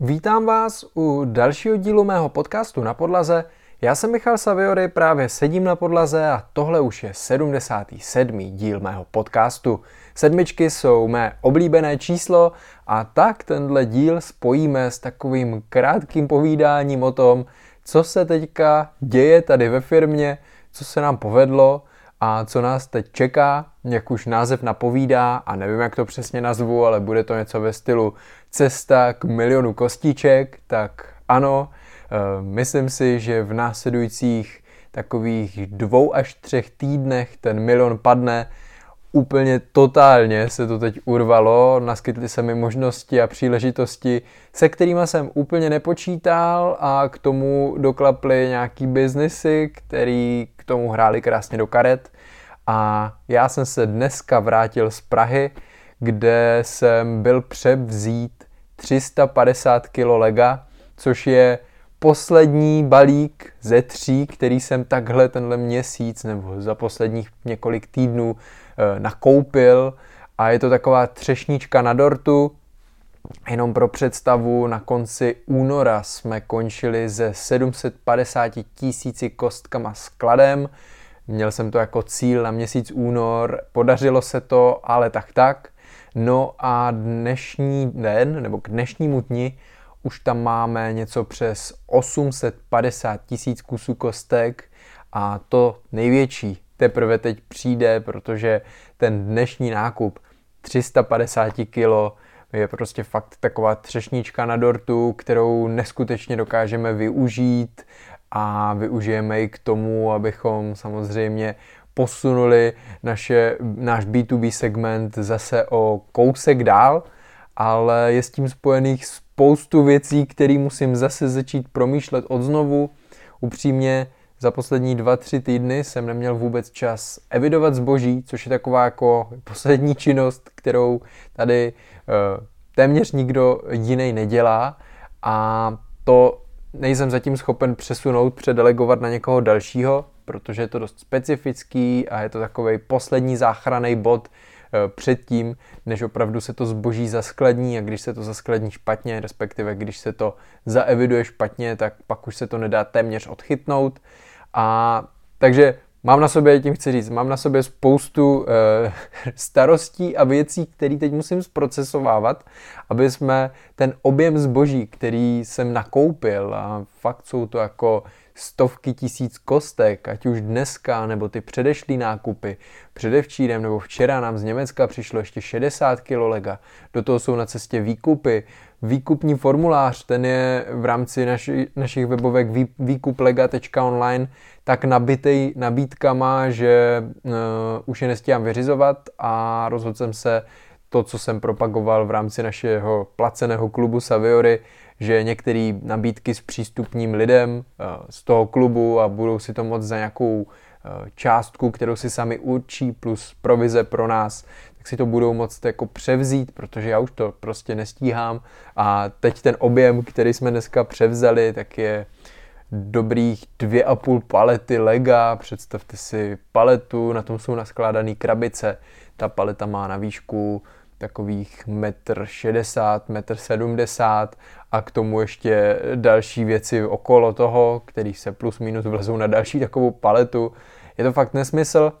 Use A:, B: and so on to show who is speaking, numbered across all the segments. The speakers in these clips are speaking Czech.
A: Vítám vás u dalšího dílu mého podcastu na podlaze. Já jsem Michal Saviory, právě sedím na podlaze a tohle už je 77. díl mého podcastu. Sedmičky jsou mé oblíbené číslo a tak tenhle díl spojíme s takovým krátkým povídáním o tom, co se teďka děje tady ve firmě, co se nám povedlo a co nás teď čeká, jak už název napovídá a nevím, jak to přesně nazvu, ale bude to něco ve stylu cesta k milionu kostiček, tak ano, eh, myslím si, že v následujících takových dvou až třech týdnech ten milion padne úplně totálně se to teď urvalo, naskytly se mi možnosti a příležitosti, se kterými jsem úplně nepočítal a k tomu doklaply nějaký biznesy, který k tomu hráli krásně do karet. A já jsem se dneska vrátil z Prahy, kde jsem byl převzít 350 kg lega, což je poslední balík ze tří, který jsem takhle tenhle měsíc nebo za posledních několik týdnů e, nakoupil a je to taková třešnička na dortu. Jenom pro představu, na konci února jsme končili ze 750 tisíci kostkama skladem. Měl jsem to jako cíl na měsíc únor, podařilo se to, ale tak tak. No a dnešní den, nebo k dnešnímu dni, už tam máme něco přes 850 tisíc kusů kostek a to největší teprve teď přijde, protože ten dnešní nákup 350 kg je prostě fakt taková třešnička na dortu, kterou neskutečně dokážeme využít a využijeme ji k tomu, abychom samozřejmě posunuli naše, náš B2B segment zase o kousek dál, ale je s tím spojených spoustu věcí, které musím zase začít promýšlet od znovu. Upřímně za poslední dva, tři týdny jsem neměl vůbec čas evidovat zboží, což je taková jako poslední činnost, kterou tady uh, téměř nikdo jiný nedělá a to nejsem zatím schopen přesunout, předelegovat na někoho dalšího, protože je to dost specifický a je to takový poslední záchranný bod eh, před tím, než opravdu se to zboží zaskladní a když se to zaskladní špatně, respektive když se to zaeviduje špatně, tak pak už se to nedá téměř odchytnout. A takže mám na sobě, tím chci říct, mám na sobě spoustu e, starostí a věcí, které teď musím zprocesovávat, aby jsme ten objem zboží, který jsem nakoupil, a fakt jsou to jako stovky tisíc kostek, ať už dneska, nebo ty předešlý nákupy, předevčírem nebo včera nám z Německa přišlo ještě 60 kg lega, do toho jsou na cestě výkupy, výkupní formulář, ten je v rámci naši, našich webovek výkuplega.online tak nabitej nabídkama, že uh, už je nestíhám vyřizovat a rozhodl jsem se to, co jsem propagoval v rámci našeho placeného klubu Saviory, že některé nabídky s přístupním lidem uh, z toho klubu a budou si to moct za nějakou uh, částku, kterou si sami určí, plus provize pro nás, tak si to budou moct jako převzít, protože já už to prostě nestíhám. A teď ten objem, který jsme dneska převzali, tak je dobrých dvě a půl palety lega, představte si paletu, na tom jsou naskládané krabice, ta paleta má na výšku takových metr 60, metr 70 a k tomu ještě další věci okolo toho, který se plus minus vlezou na další takovou paletu. Je to fakt nesmysl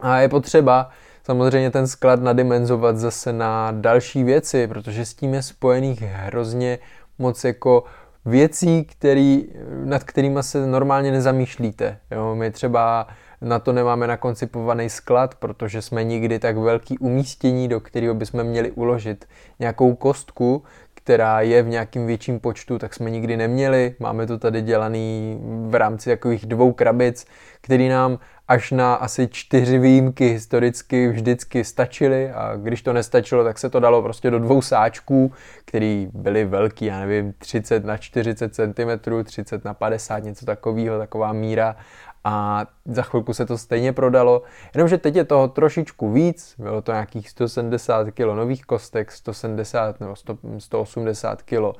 A: a je potřeba samozřejmě ten sklad nadimenzovat zase na další věci, protože s tím je spojených hrozně moc jako věcí, který, nad kterými se normálně nezamýšlíte. Jo? My třeba na to nemáme nakoncipovaný sklad, protože jsme nikdy tak velký umístění, do kterého bychom měli uložit nějakou kostku, která je v nějakým větším počtu, tak jsme nikdy neměli. Máme to tady dělaný v rámci takových dvou krabic, který nám až na asi čtyři výjimky historicky vždycky stačily a když to nestačilo, tak se to dalo prostě do dvou sáčků, které byly velký, já nevím, 30 na 40 cm, 30 na 50, něco takového, taková míra a za chvilku se to stejně prodalo, jenomže teď je toho trošičku víc, bylo to nějakých 170 kg nových kostek, 170 nebo 100, 180 kg uh,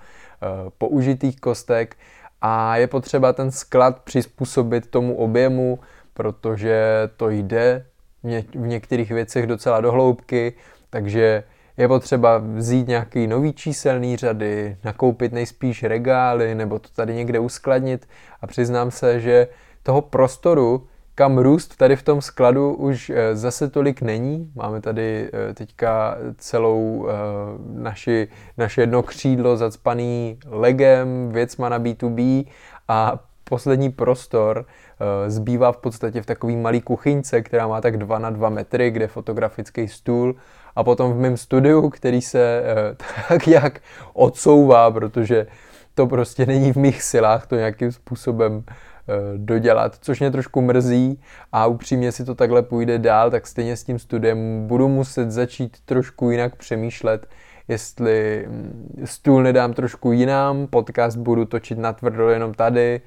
A: použitých kostek a je potřeba ten sklad přizpůsobit tomu objemu, protože to jde v některých věcech docela do hloubky, takže je potřeba vzít nějaký nový číselný řady, nakoupit nejspíš regály nebo to tady někde uskladnit. A přiznám se, že toho prostoru, kam růst tady v tom skladu už eh, zase tolik není. Máme tady eh, teďka celou eh, naši, naše jedno křídlo zacpaný legem, věcma na B2B a poslední prostor zbývá v podstatě v takový malý kuchyňce, která má tak 2 na 2 metry, kde je fotografický stůl a potom v mém studiu, který se tak jak odsouvá, protože to prostě není v mých silách to nějakým způsobem Eh, dodělat, což mě trošku mrzí a upřímně si to takhle půjde dál, tak stejně s tím studiem budu muset začít trošku jinak přemýšlet, jestli mm, stůl nedám trošku jinam, podcast budu točit natvrdo jenom tady,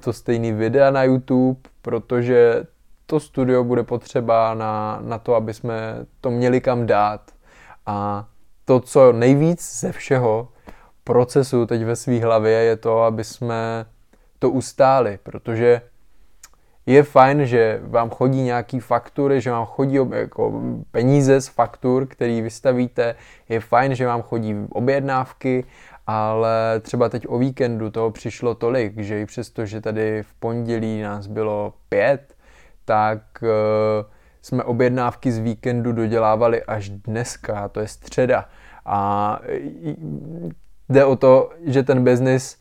A: to stejný videa na YouTube, protože to studio bude potřeba na, na to, aby jsme to měli kam dát. A to, co nejvíc ze všeho procesu teď ve své hlavě, je to, aby jsme to ustáli, protože je fajn, že vám chodí nějaký faktury, že vám chodí jako peníze z faktur, který vystavíte, je fajn, že vám chodí objednávky, ale třeba teď o víkendu toho přišlo tolik, že i přesto, že tady v pondělí nás bylo pět, tak uh, jsme objednávky z víkendu dodělávali až dneska, to je středa. A jde o to, že ten biznis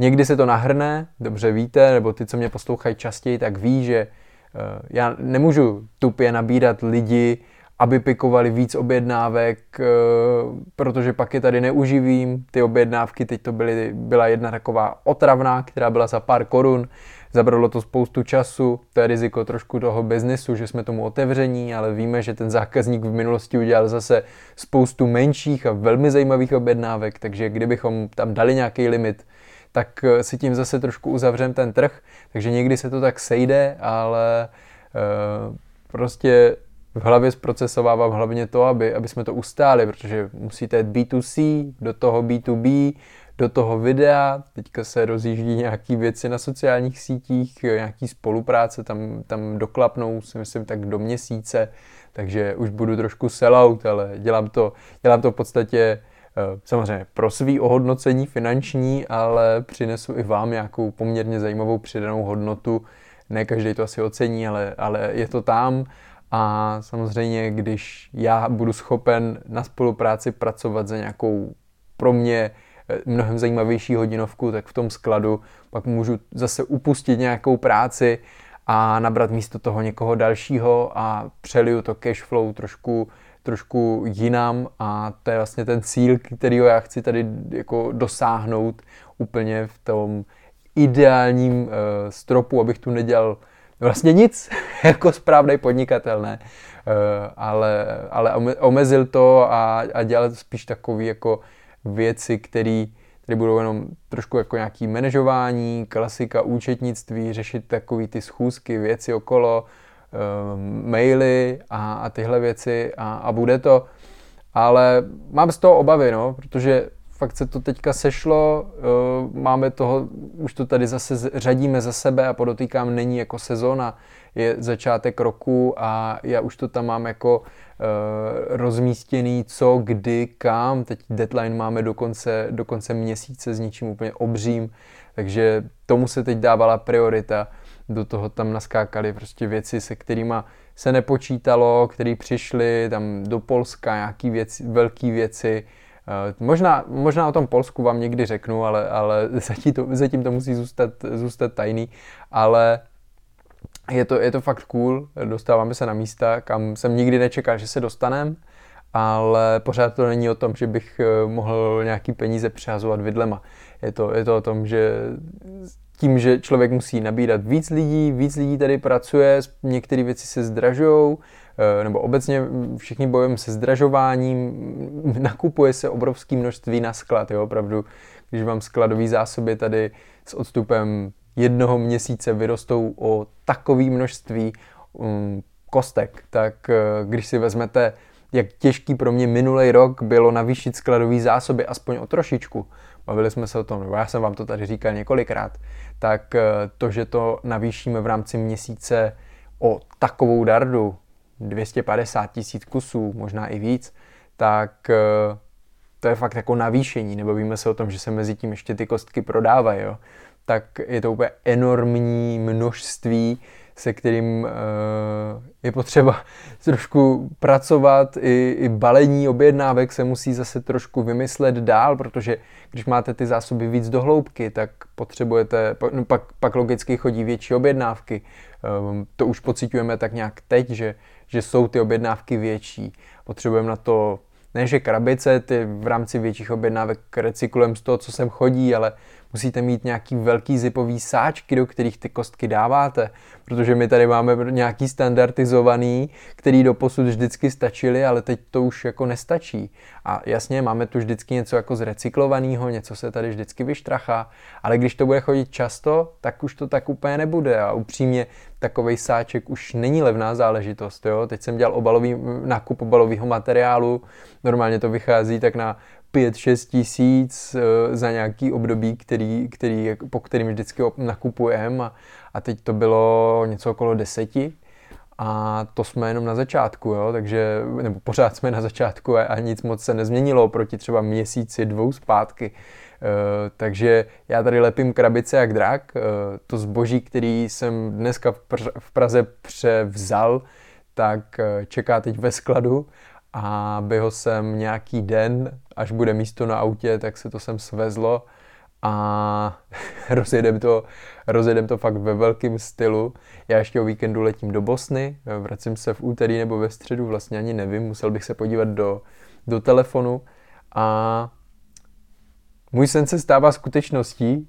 A: Někdy se to nahrne, dobře víte, nebo ty, co mě poslouchají častěji, tak ví, že uh, já nemůžu tupě nabírat lidi, aby pikovali víc objednávek, uh, protože pak je tady neuživím. Ty objednávky, teď to byly, byla jedna taková otravná, která byla za pár korun, zabralo to spoustu času, to je riziko trošku toho biznesu, že jsme tomu otevření, ale víme, že ten zákazník v minulosti udělal zase spoustu menších a velmi zajímavých objednávek, takže kdybychom tam dali nějaký limit, tak eh, si tím zase trošku uzavřem ten trh, takže někdy se to tak sejde, ale uh, prostě v hlavě zprocesovávám hlavně to, aby, aby jsme to ustáli, protože musíte jít B2C, do toho B2B, do toho videa, teďka se rozjíždí nějaký věci na sociálních sítích, nějaký spolupráce tam, tam doklapnou, si myslím, tak do měsíce, takže už budu trošku sellout, ale dělám to, dělám to v podstatě Eh, samozřejmě pro svý ohodnocení finanční, ale přinesu i vám nějakou poměrně zajímavou přidanou hodnotu. Ne každý to asi ocení, ale, ale je to tam. A samozřejmě, když já budu schopen na spolupráci pracovat za nějakou pro mě eh, mnohem zajímavější hodinovku, tak v tom skladu pak můžu zase upustit nějakou práci a nabrat místo toho někoho dalšího a přeliju to cash flow trošku trošku jinam a to je vlastně ten cíl, kterýho já chci tady jako dosáhnout úplně v tom ideálním uh, stropu, abych tu nedělal vlastně nic, jako správný podnikatel, ne, uh, ale, ale omezil to a, a dělal spíš takové jako věci, které které budou jenom trošku jako nějaký manažování, klasika, účetnictví, řešit takové ty schůzky, věci okolo, maily a, a tyhle věci a, a bude to. Ale mám z toho obavy, no, protože fakt se to teďka sešlo, uh, máme toho, už to tady zase řadíme za sebe a podotýkám, není jako sezóna, je začátek roku a já už to tam mám jako uh, rozmístěný, co, kdy, kam, teď deadline máme do konce, do konce měsíce s něčím úplně obřím, takže tomu se teď dávala priorita do toho tam naskákaly prostě věci, se kterými se nepočítalo, které přišly tam do Polska, nějaké věci, velké věci. Eh, možná, možná o tom Polsku vám někdy řeknu, ale, ale zatím, to, zatím to musí zůstat, zůstat tajný. Ale je to, je to fakt cool, dostáváme se na místa, kam jsem nikdy nečekal, že se dostaneme, ale pořád to není o tom, že bych eh, mohl nějaký peníze přehazovat vidlema. Je to, je to o tom, že tím, že člověk musí nabírat víc lidí, víc lidí tady pracuje, některé věci se zdražují, eh, nebo obecně všichni bojujeme se zdražováním, nakupuje se obrovské množství na sklad, jo, opravdu, když vám skladové zásoby tady s odstupem jednoho měsíce vyrostou o takové množství um, kostek, tak eh, když si vezmete, jak těžký pro mě minulý rok bylo navýšit skladové zásoby aspoň o trošičku, bavili jsme se o tom, nebo já jsem vám to tady říkal několikrát, tak eh, to, že to navýšíme v rámci měsíce o takovou dardu, 250 tisíc kusů, možná i víc, tak eh, to je fakt jako navýšení, nebo víme se o tom, že se mezi tím ještě ty kostky prodávají, jo, tak je to úplně enormní množství se kterým eh, je potřeba trošku pracovat. I, I balení objednávek se musí zase trošku vymyslet dál, protože když máte ty zásoby víc do hloubky, tak potřebujete, no pak, pak logicky chodí větší objednávky. Ehm, to už pocitujeme tak nějak teď, že, že jsou ty objednávky větší. Potřebujeme na to ne, že krabice, ty v rámci větších objednávek recyklujeme z toho, co sem chodí, ale musíte mít nějaký velký zipový sáčky, do kterých ty kostky dáváte, protože my tady máme nějaký standardizovaný, který do posud vždycky stačili, ale teď to už jako nestačí. A jasně, máme tu vždycky něco jako z recyklovaného, něco se tady vždycky vyštrachá, ale když to bude chodit často, tak už to tak úplně nebude a upřímně takový sáček už není levná záležitost. Jo? Teď jsem dělal obalový, nákup obalového materiálu, normálně to vychází tak na 5-6 tisíc eh, za nějaký období, který, který, po kterým vždycky nakupujeme a, a teď to bylo něco okolo deseti a to jsme jenom na začátku, jo? takže, nebo pořád jsme na začátku a, a nic moc se nezměnilo proti třeba měsíci, dvou zpátky. Uh, takže já tady lepím krabice jak drak. Uh, to zboží, který jsem dneska v, Pr- v Praze převzal, tak čeká teď ve skladu a byl jsem nějaký den, až bude místo na autě, tak se to sem svezlo a rozjedem to, rozjedem to fakt ve velkém stylu. Já ještě o víkendu letím do Bosny, vracím se v úterý nebo ve středu, vlastně ani nevím, musel bych se podívat do, do telefonu a můj sen se stává skutečností,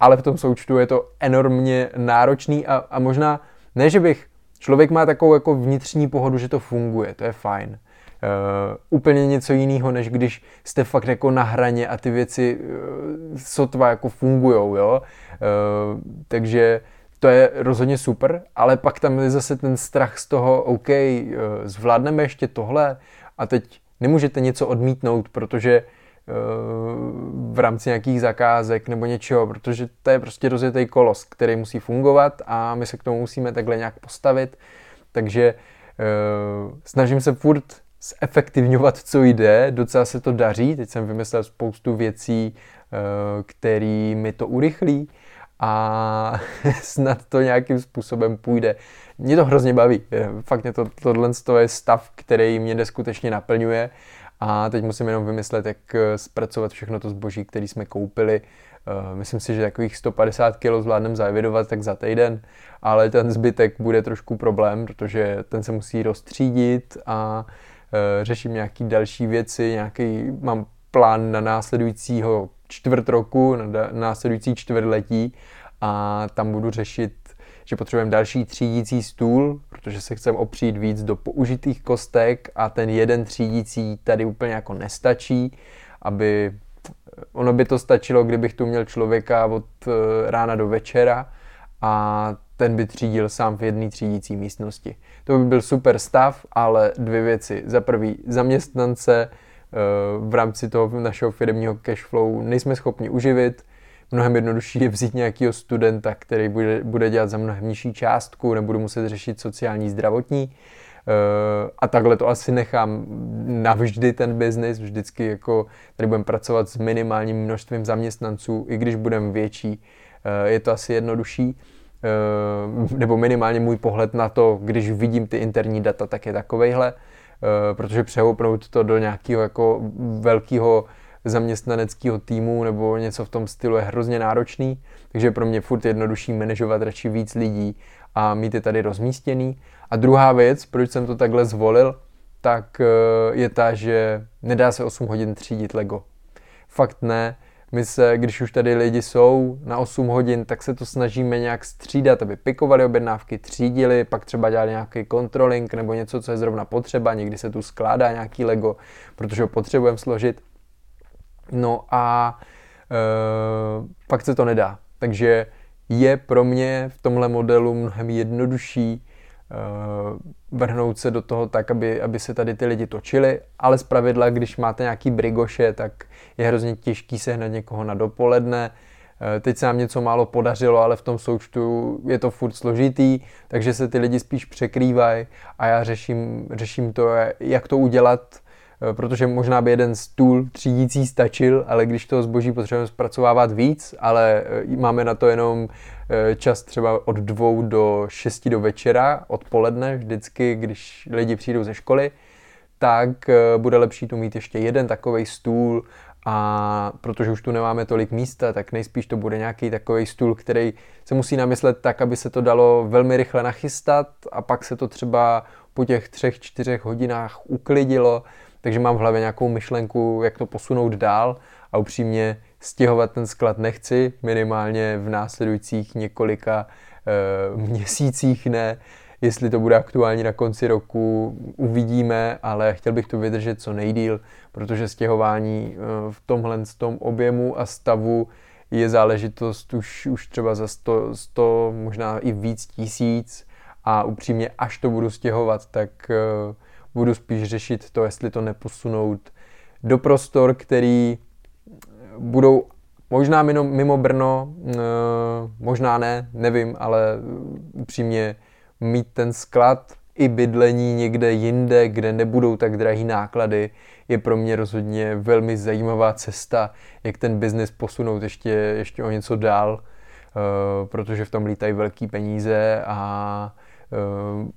A: ale v tom součtu je to enormně náročný a, a možná, ne že bych, člověk má takovou jako vnitřní pohodu, že to funguje, to je fajn, Uh, úplně něco jiného, než když jste fakt jako na hraně a ty věci uh, sotva jako fungujou, jo. Uh, takže to je rozhodně super, ale pak tam je zase ten strach z toho, OK, uh, zvládneme ještě tohle a teď nemůžete něco odmítnout, protože v rámci nějakých zakázek nebo něčeho, protože to je prostě rozjetý kolos, který musí fungovat a my se k tomu musíme takhle nějak postavit. Takže snažím se furt zefektivňovat, co jde, docela se to daří, teď jsem vymyslel spoustu věcí, eh, který mi to urychlí a snad to nějakým způsobem půjde. Mě to hrozně baví, eh, fakt mě to, tohle je stav, který mě neskutečně naplňuje a teď musím jenom vymyslet, jak eh, zpracovat všechno to zboží, který jsme koupili. Myslím si, že takových 150 kg zvládneme zaevidovat tak za týden, ale ten zbytek bude trošku problém, protože ten se musí rozstřídit a řeším nějaký další věci, nějaký, mám plán na následujícího čtvrt roku, na následující čtvrtletí a tam budu řešit, že potřebujeme další třídící stůl, protože se chcem opřít víc do použitých kostek a ten jeden třídící tady úplně jako nestačí, aby ono by to stačilo, kdybych tu měl člověka od eh, rána do večera a ten by třídil sám v jedné třídící místnosti. To by byl super stav, ale dvě věci. Za prvý, zaměstnance eh, v rámci toho našeho firmního cashflow nejsme schopni uživit. Mnohem jednodušší je vzít nějakého studenta, který bude, bude dělat za mnohem nižší částku, nebudu muset řešit sociální, zdravotní. Eh, a takhle to asi nechám navždy ten biznis, vždycky jako tady budeme pracovat s minimálním množstvím zaměstnanců, i když budeme větší, eh, je to asi jednodušší. Eh, nebo minimálně můj pohled na to, když vidím ty interní data, tak je takovejhle, eh, protože přehoupnout to do nějakého jako velkého zaměstnaneckého týmu nebo něco v tom stylu je hrozně náročný, takže pro mě furt jednodušší manažovat radši víc lidí a mít je tady rozmístěný. A druhá věc, proč jsem to takhle zvolil, tak eh, je ta, že nedá se 8 hodin třídit Lego. Fakt ne, my se, když už tady lidi jsou na 8 hodin, tak se to snažíme nějak střídat, aby pikovali objednávky, třídili, pak třeba dělali nějaký controlling nebo něco, co je zrovna potřeba, někdy se tu skládá nějaký Lego, protože ho potřebujeme složit. No a e, pak se to nedá. Takže je pro mě v tomhle modelu mnohem jednodušší vrhnout se do toho tak, aby, aby se tady ty lidi točili, ale z pravidla, když máte nějaký brigoše, tak je hrozně těžký sehnat někoho na dopoledne. Eh, teď se nám něco málo podařilo, ale v tom součtu je to furt složitý, takže se ty lidi spíš překrývají a já řeším, řeším to, jak to udělat Eh, protože možná by jeden stůl třídící stačil, ale když toho zboží potřebujeme zpracovávat víc, ale eh, máme na to jenom eh, čas třeba od dvou do šesti do večera, odpoledne, vždycky, když lidi přijdou ze školy, tak bude lepší tu mít ještě jeden takový stůl. A protože už tu nemáme tolik místa, tak nejspíš to bude nějaký takový stůl, který se musí namyslet tak, aby se to dalo velmi rychle nachystat a pak se to třeba po těch třech, čtyřech hodinách uklidilo takže mám v hlavě nějakou myšlenku, jak to posunout dál a upřímně stěhovat ten sklad nechci, minimálně v následujících několika e, měsících ne. Jestli to bude aktuální na konci roku, uvidíme, ale chtěl bych to vydržet co nejdíl, protože stěhování e, v tomhle tom objemu a stavu je záležitost už, už třeba za 100, 100, možná i víc tisíc a upřímně, až to budu stěhovat, tak e, budu spíš řešit to, jestli to neposunout do prostor, který budou možná mimo, mimo Brno, eh, možná ne, nevím, ale upřímně mít ten sklad i bydlení někde jinde, kde nebudou tak drahý náklady, je pro mě rozhodně velmi zajímavá cesta, jak ten biznis posunout ještě, ještě o něco dál, eh, protože v tom lítají velký peníze a Eh,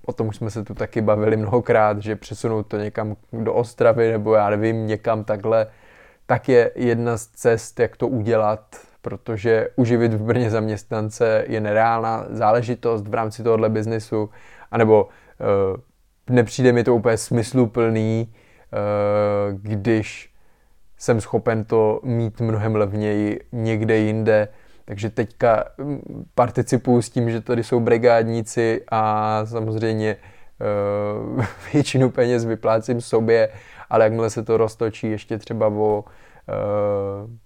A: o tom už jsme se tu taky bavili mnohokrát, že přesunout to někam do Ostravy nebo já nevím, někam takhle, tak je jedna z cest, jak to udělat, protože uživit v Brně zaměstnance je nereálná záležitost v rámci tohohle biznesu, anebo uh, nepřijde mi to úplně smysluplný, uh, když jsem schopen to mít mnohem levněji někde jinde, takže teďka mm, participuju s tím, že tady jsou brigádníci a samozřejmě uh, většinu peněz vyplácím sobě, ale jakmile se to roztočí ještě třeba o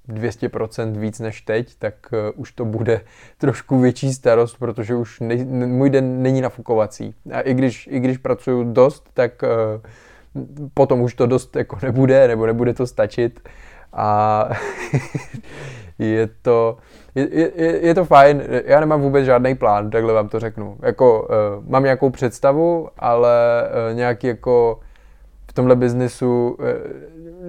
A: uh, eh, 200% víc než teď, tak uh, už to bude trošku větší starost, protože už ne, můj den není nafukovací. A i když, i když pracuju dost, tak uh, potom už to dost jako nebude, nebo nebude to stačit. A je to, je, je, je to fajn, já nemám vůbec žádný plán, takhle vám to řeknu. Jako, uh, mám nějakou představu, ale uh, nějaký jako v tomhle biznesu uh,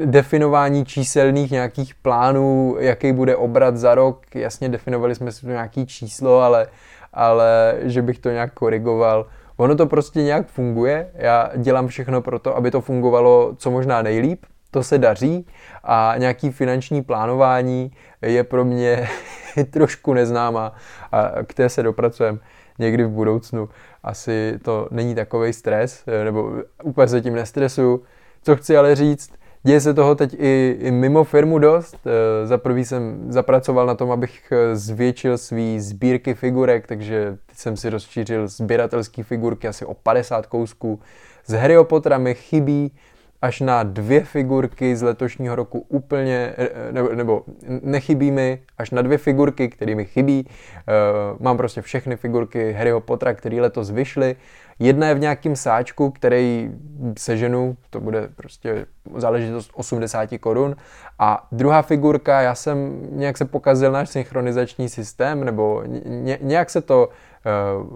A: definování číselných nějakých plánů, jaký bude obrat za rok, jasně definovali jsme si to nějaký číslo, ale, ale že bych to nějak korigoval, ono to prostě nějak funguje, já dělám všechno pro to, aby to fungovalo co možná nejlíp, to se daří a nějaký finanční plánování je pro mě trošku neznámá a k té se dopracujeme někdy v budoucnu. Asi to není takový stres, nebo úplně se tím nestresuju. Co chci ale říct, děje se toho teď i, i mimo firmu dost. Eh, za prvý jsem zapracoval na tom, abych zvětšil svý sbírky figurek, takže teď jsem si rozšířil sběratelské figurky asi o 50 kousků. Z Harryho Pottera mi chybí až na dvě figurky z letošního roku úplně, eh, nebo, nebo nechybí mi, až na dvě figurky, které mi chybí. Uh, mám prostě všechny figurky Harryho Pottera, které letos vyšly. Jedna je v nějakém sáčku, který seženu, to bude prostě záležitost 80 korun. A druhá figurka, já jsem nějak se pokazil náš synchronizační systém, nebo ně, nějak se to, uh,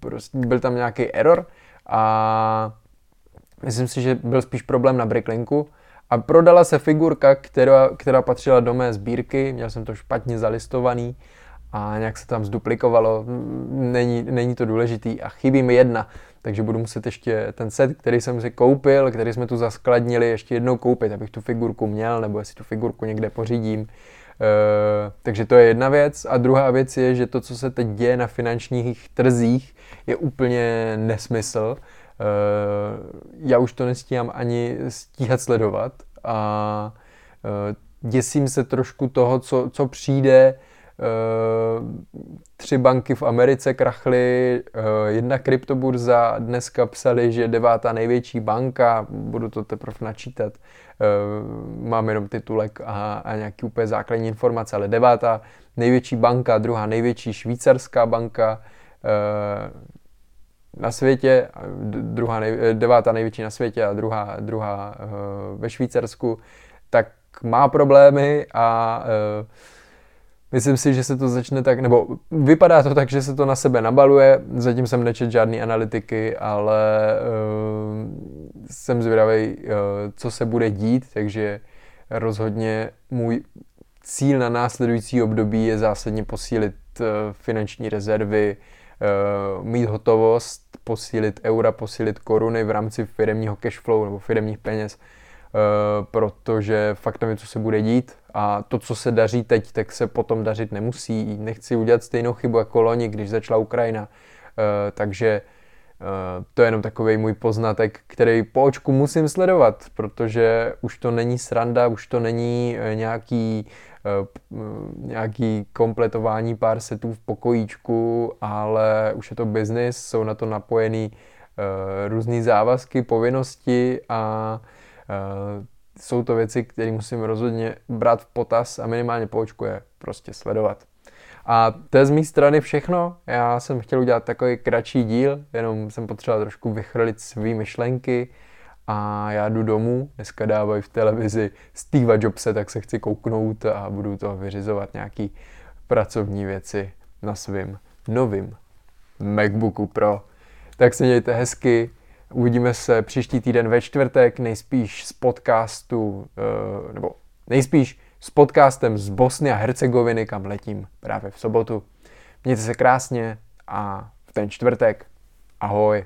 A: prostě byl tam nějaký error a Myslím si, že byl spíš problém na Bricklinku. A prodala se figurka, která, která patřila do mé sbírky, měl jsem to špatně zalistovaný a nějak se tam zduplikovalo, není, není to důležitý a chybí mi jedna, takže budu muset ještě ten set, který jsem si koupil, který jsme tu zaskladnili, ještě jednou koupit, abych tu figurku měl, nebo jestli tu figurku někde pořídím. Uh, takže to je jedna věc. A druhá věc je, že to, co se teď děje na finančních trzích, je úplně nesmysl. Eh, já už to nestíhám ani stíhat sledovat a eh, děsím se trošku toho, co, co přijde. Eh, tři banky v Americe krachly, jedna kryptoburza dneska psali, že devátá největší banka, budu to teprve načítat, mám jenom titulek a, a nějaký úplně základní informace, ale devátá největší banka, druhá největší švýcarská banka, na světě, druhá nej, devátá největší na světě a druhá, druhá uh, ve Švýcarsku, tak má problémy a uh, myslím si, že se to začne tak, nebo vypadá to tak, že se to na sebe nabaluje, zatím jsem nečet žádný analytiky, ale uh, jsem zvědavý, co se bude dít, takže rozhodně můj cíl na následující období je zásadně posílit finanční rezervy, mít hotovost, posílit eura, posílit koruny v rámci firmního cashflow nebo firmních peněz, protože fakt nevím, co se bude dít a to, co se daří teď, tak se potom dařit nemusí. Nechci udělat stejnou chybu jako loni, když začala Ukrajina. Takže Eh, to je jenom takový můj poznatek, který po očku musím sledovat, protože už to není sranda, už to není eh, nějaký, eh, nějaký kompletování pár setů v pokojíčku, ale už je to biznis, jsou na to napojený různé závazky, povinnosti a jsou to věci, které musím rozhodně brát v potaz a minimálně po očku je prostě sledovat. A to je z mé strany všechno. Já jsem chtěl udělat takový kratší díl, jenom jsem potřeboval trošku vychrlit své myšlenky a já jdu domů. Dneska dávají v televizi Steve Jobse, tak se chci kouknout a budu to vyřizovat nějaký pracovní věci na svým novým MacBooku Pro. Tak se mějte hezky, uvidíme se příští týden ve čtvrtek, nejspíš z podcastu, eh, nebo nejspíš s podcastem z Bosny a Hercegoviny, kam letím právě v sobotu. Mějte se krásně a v ten čtvrtek ahoj.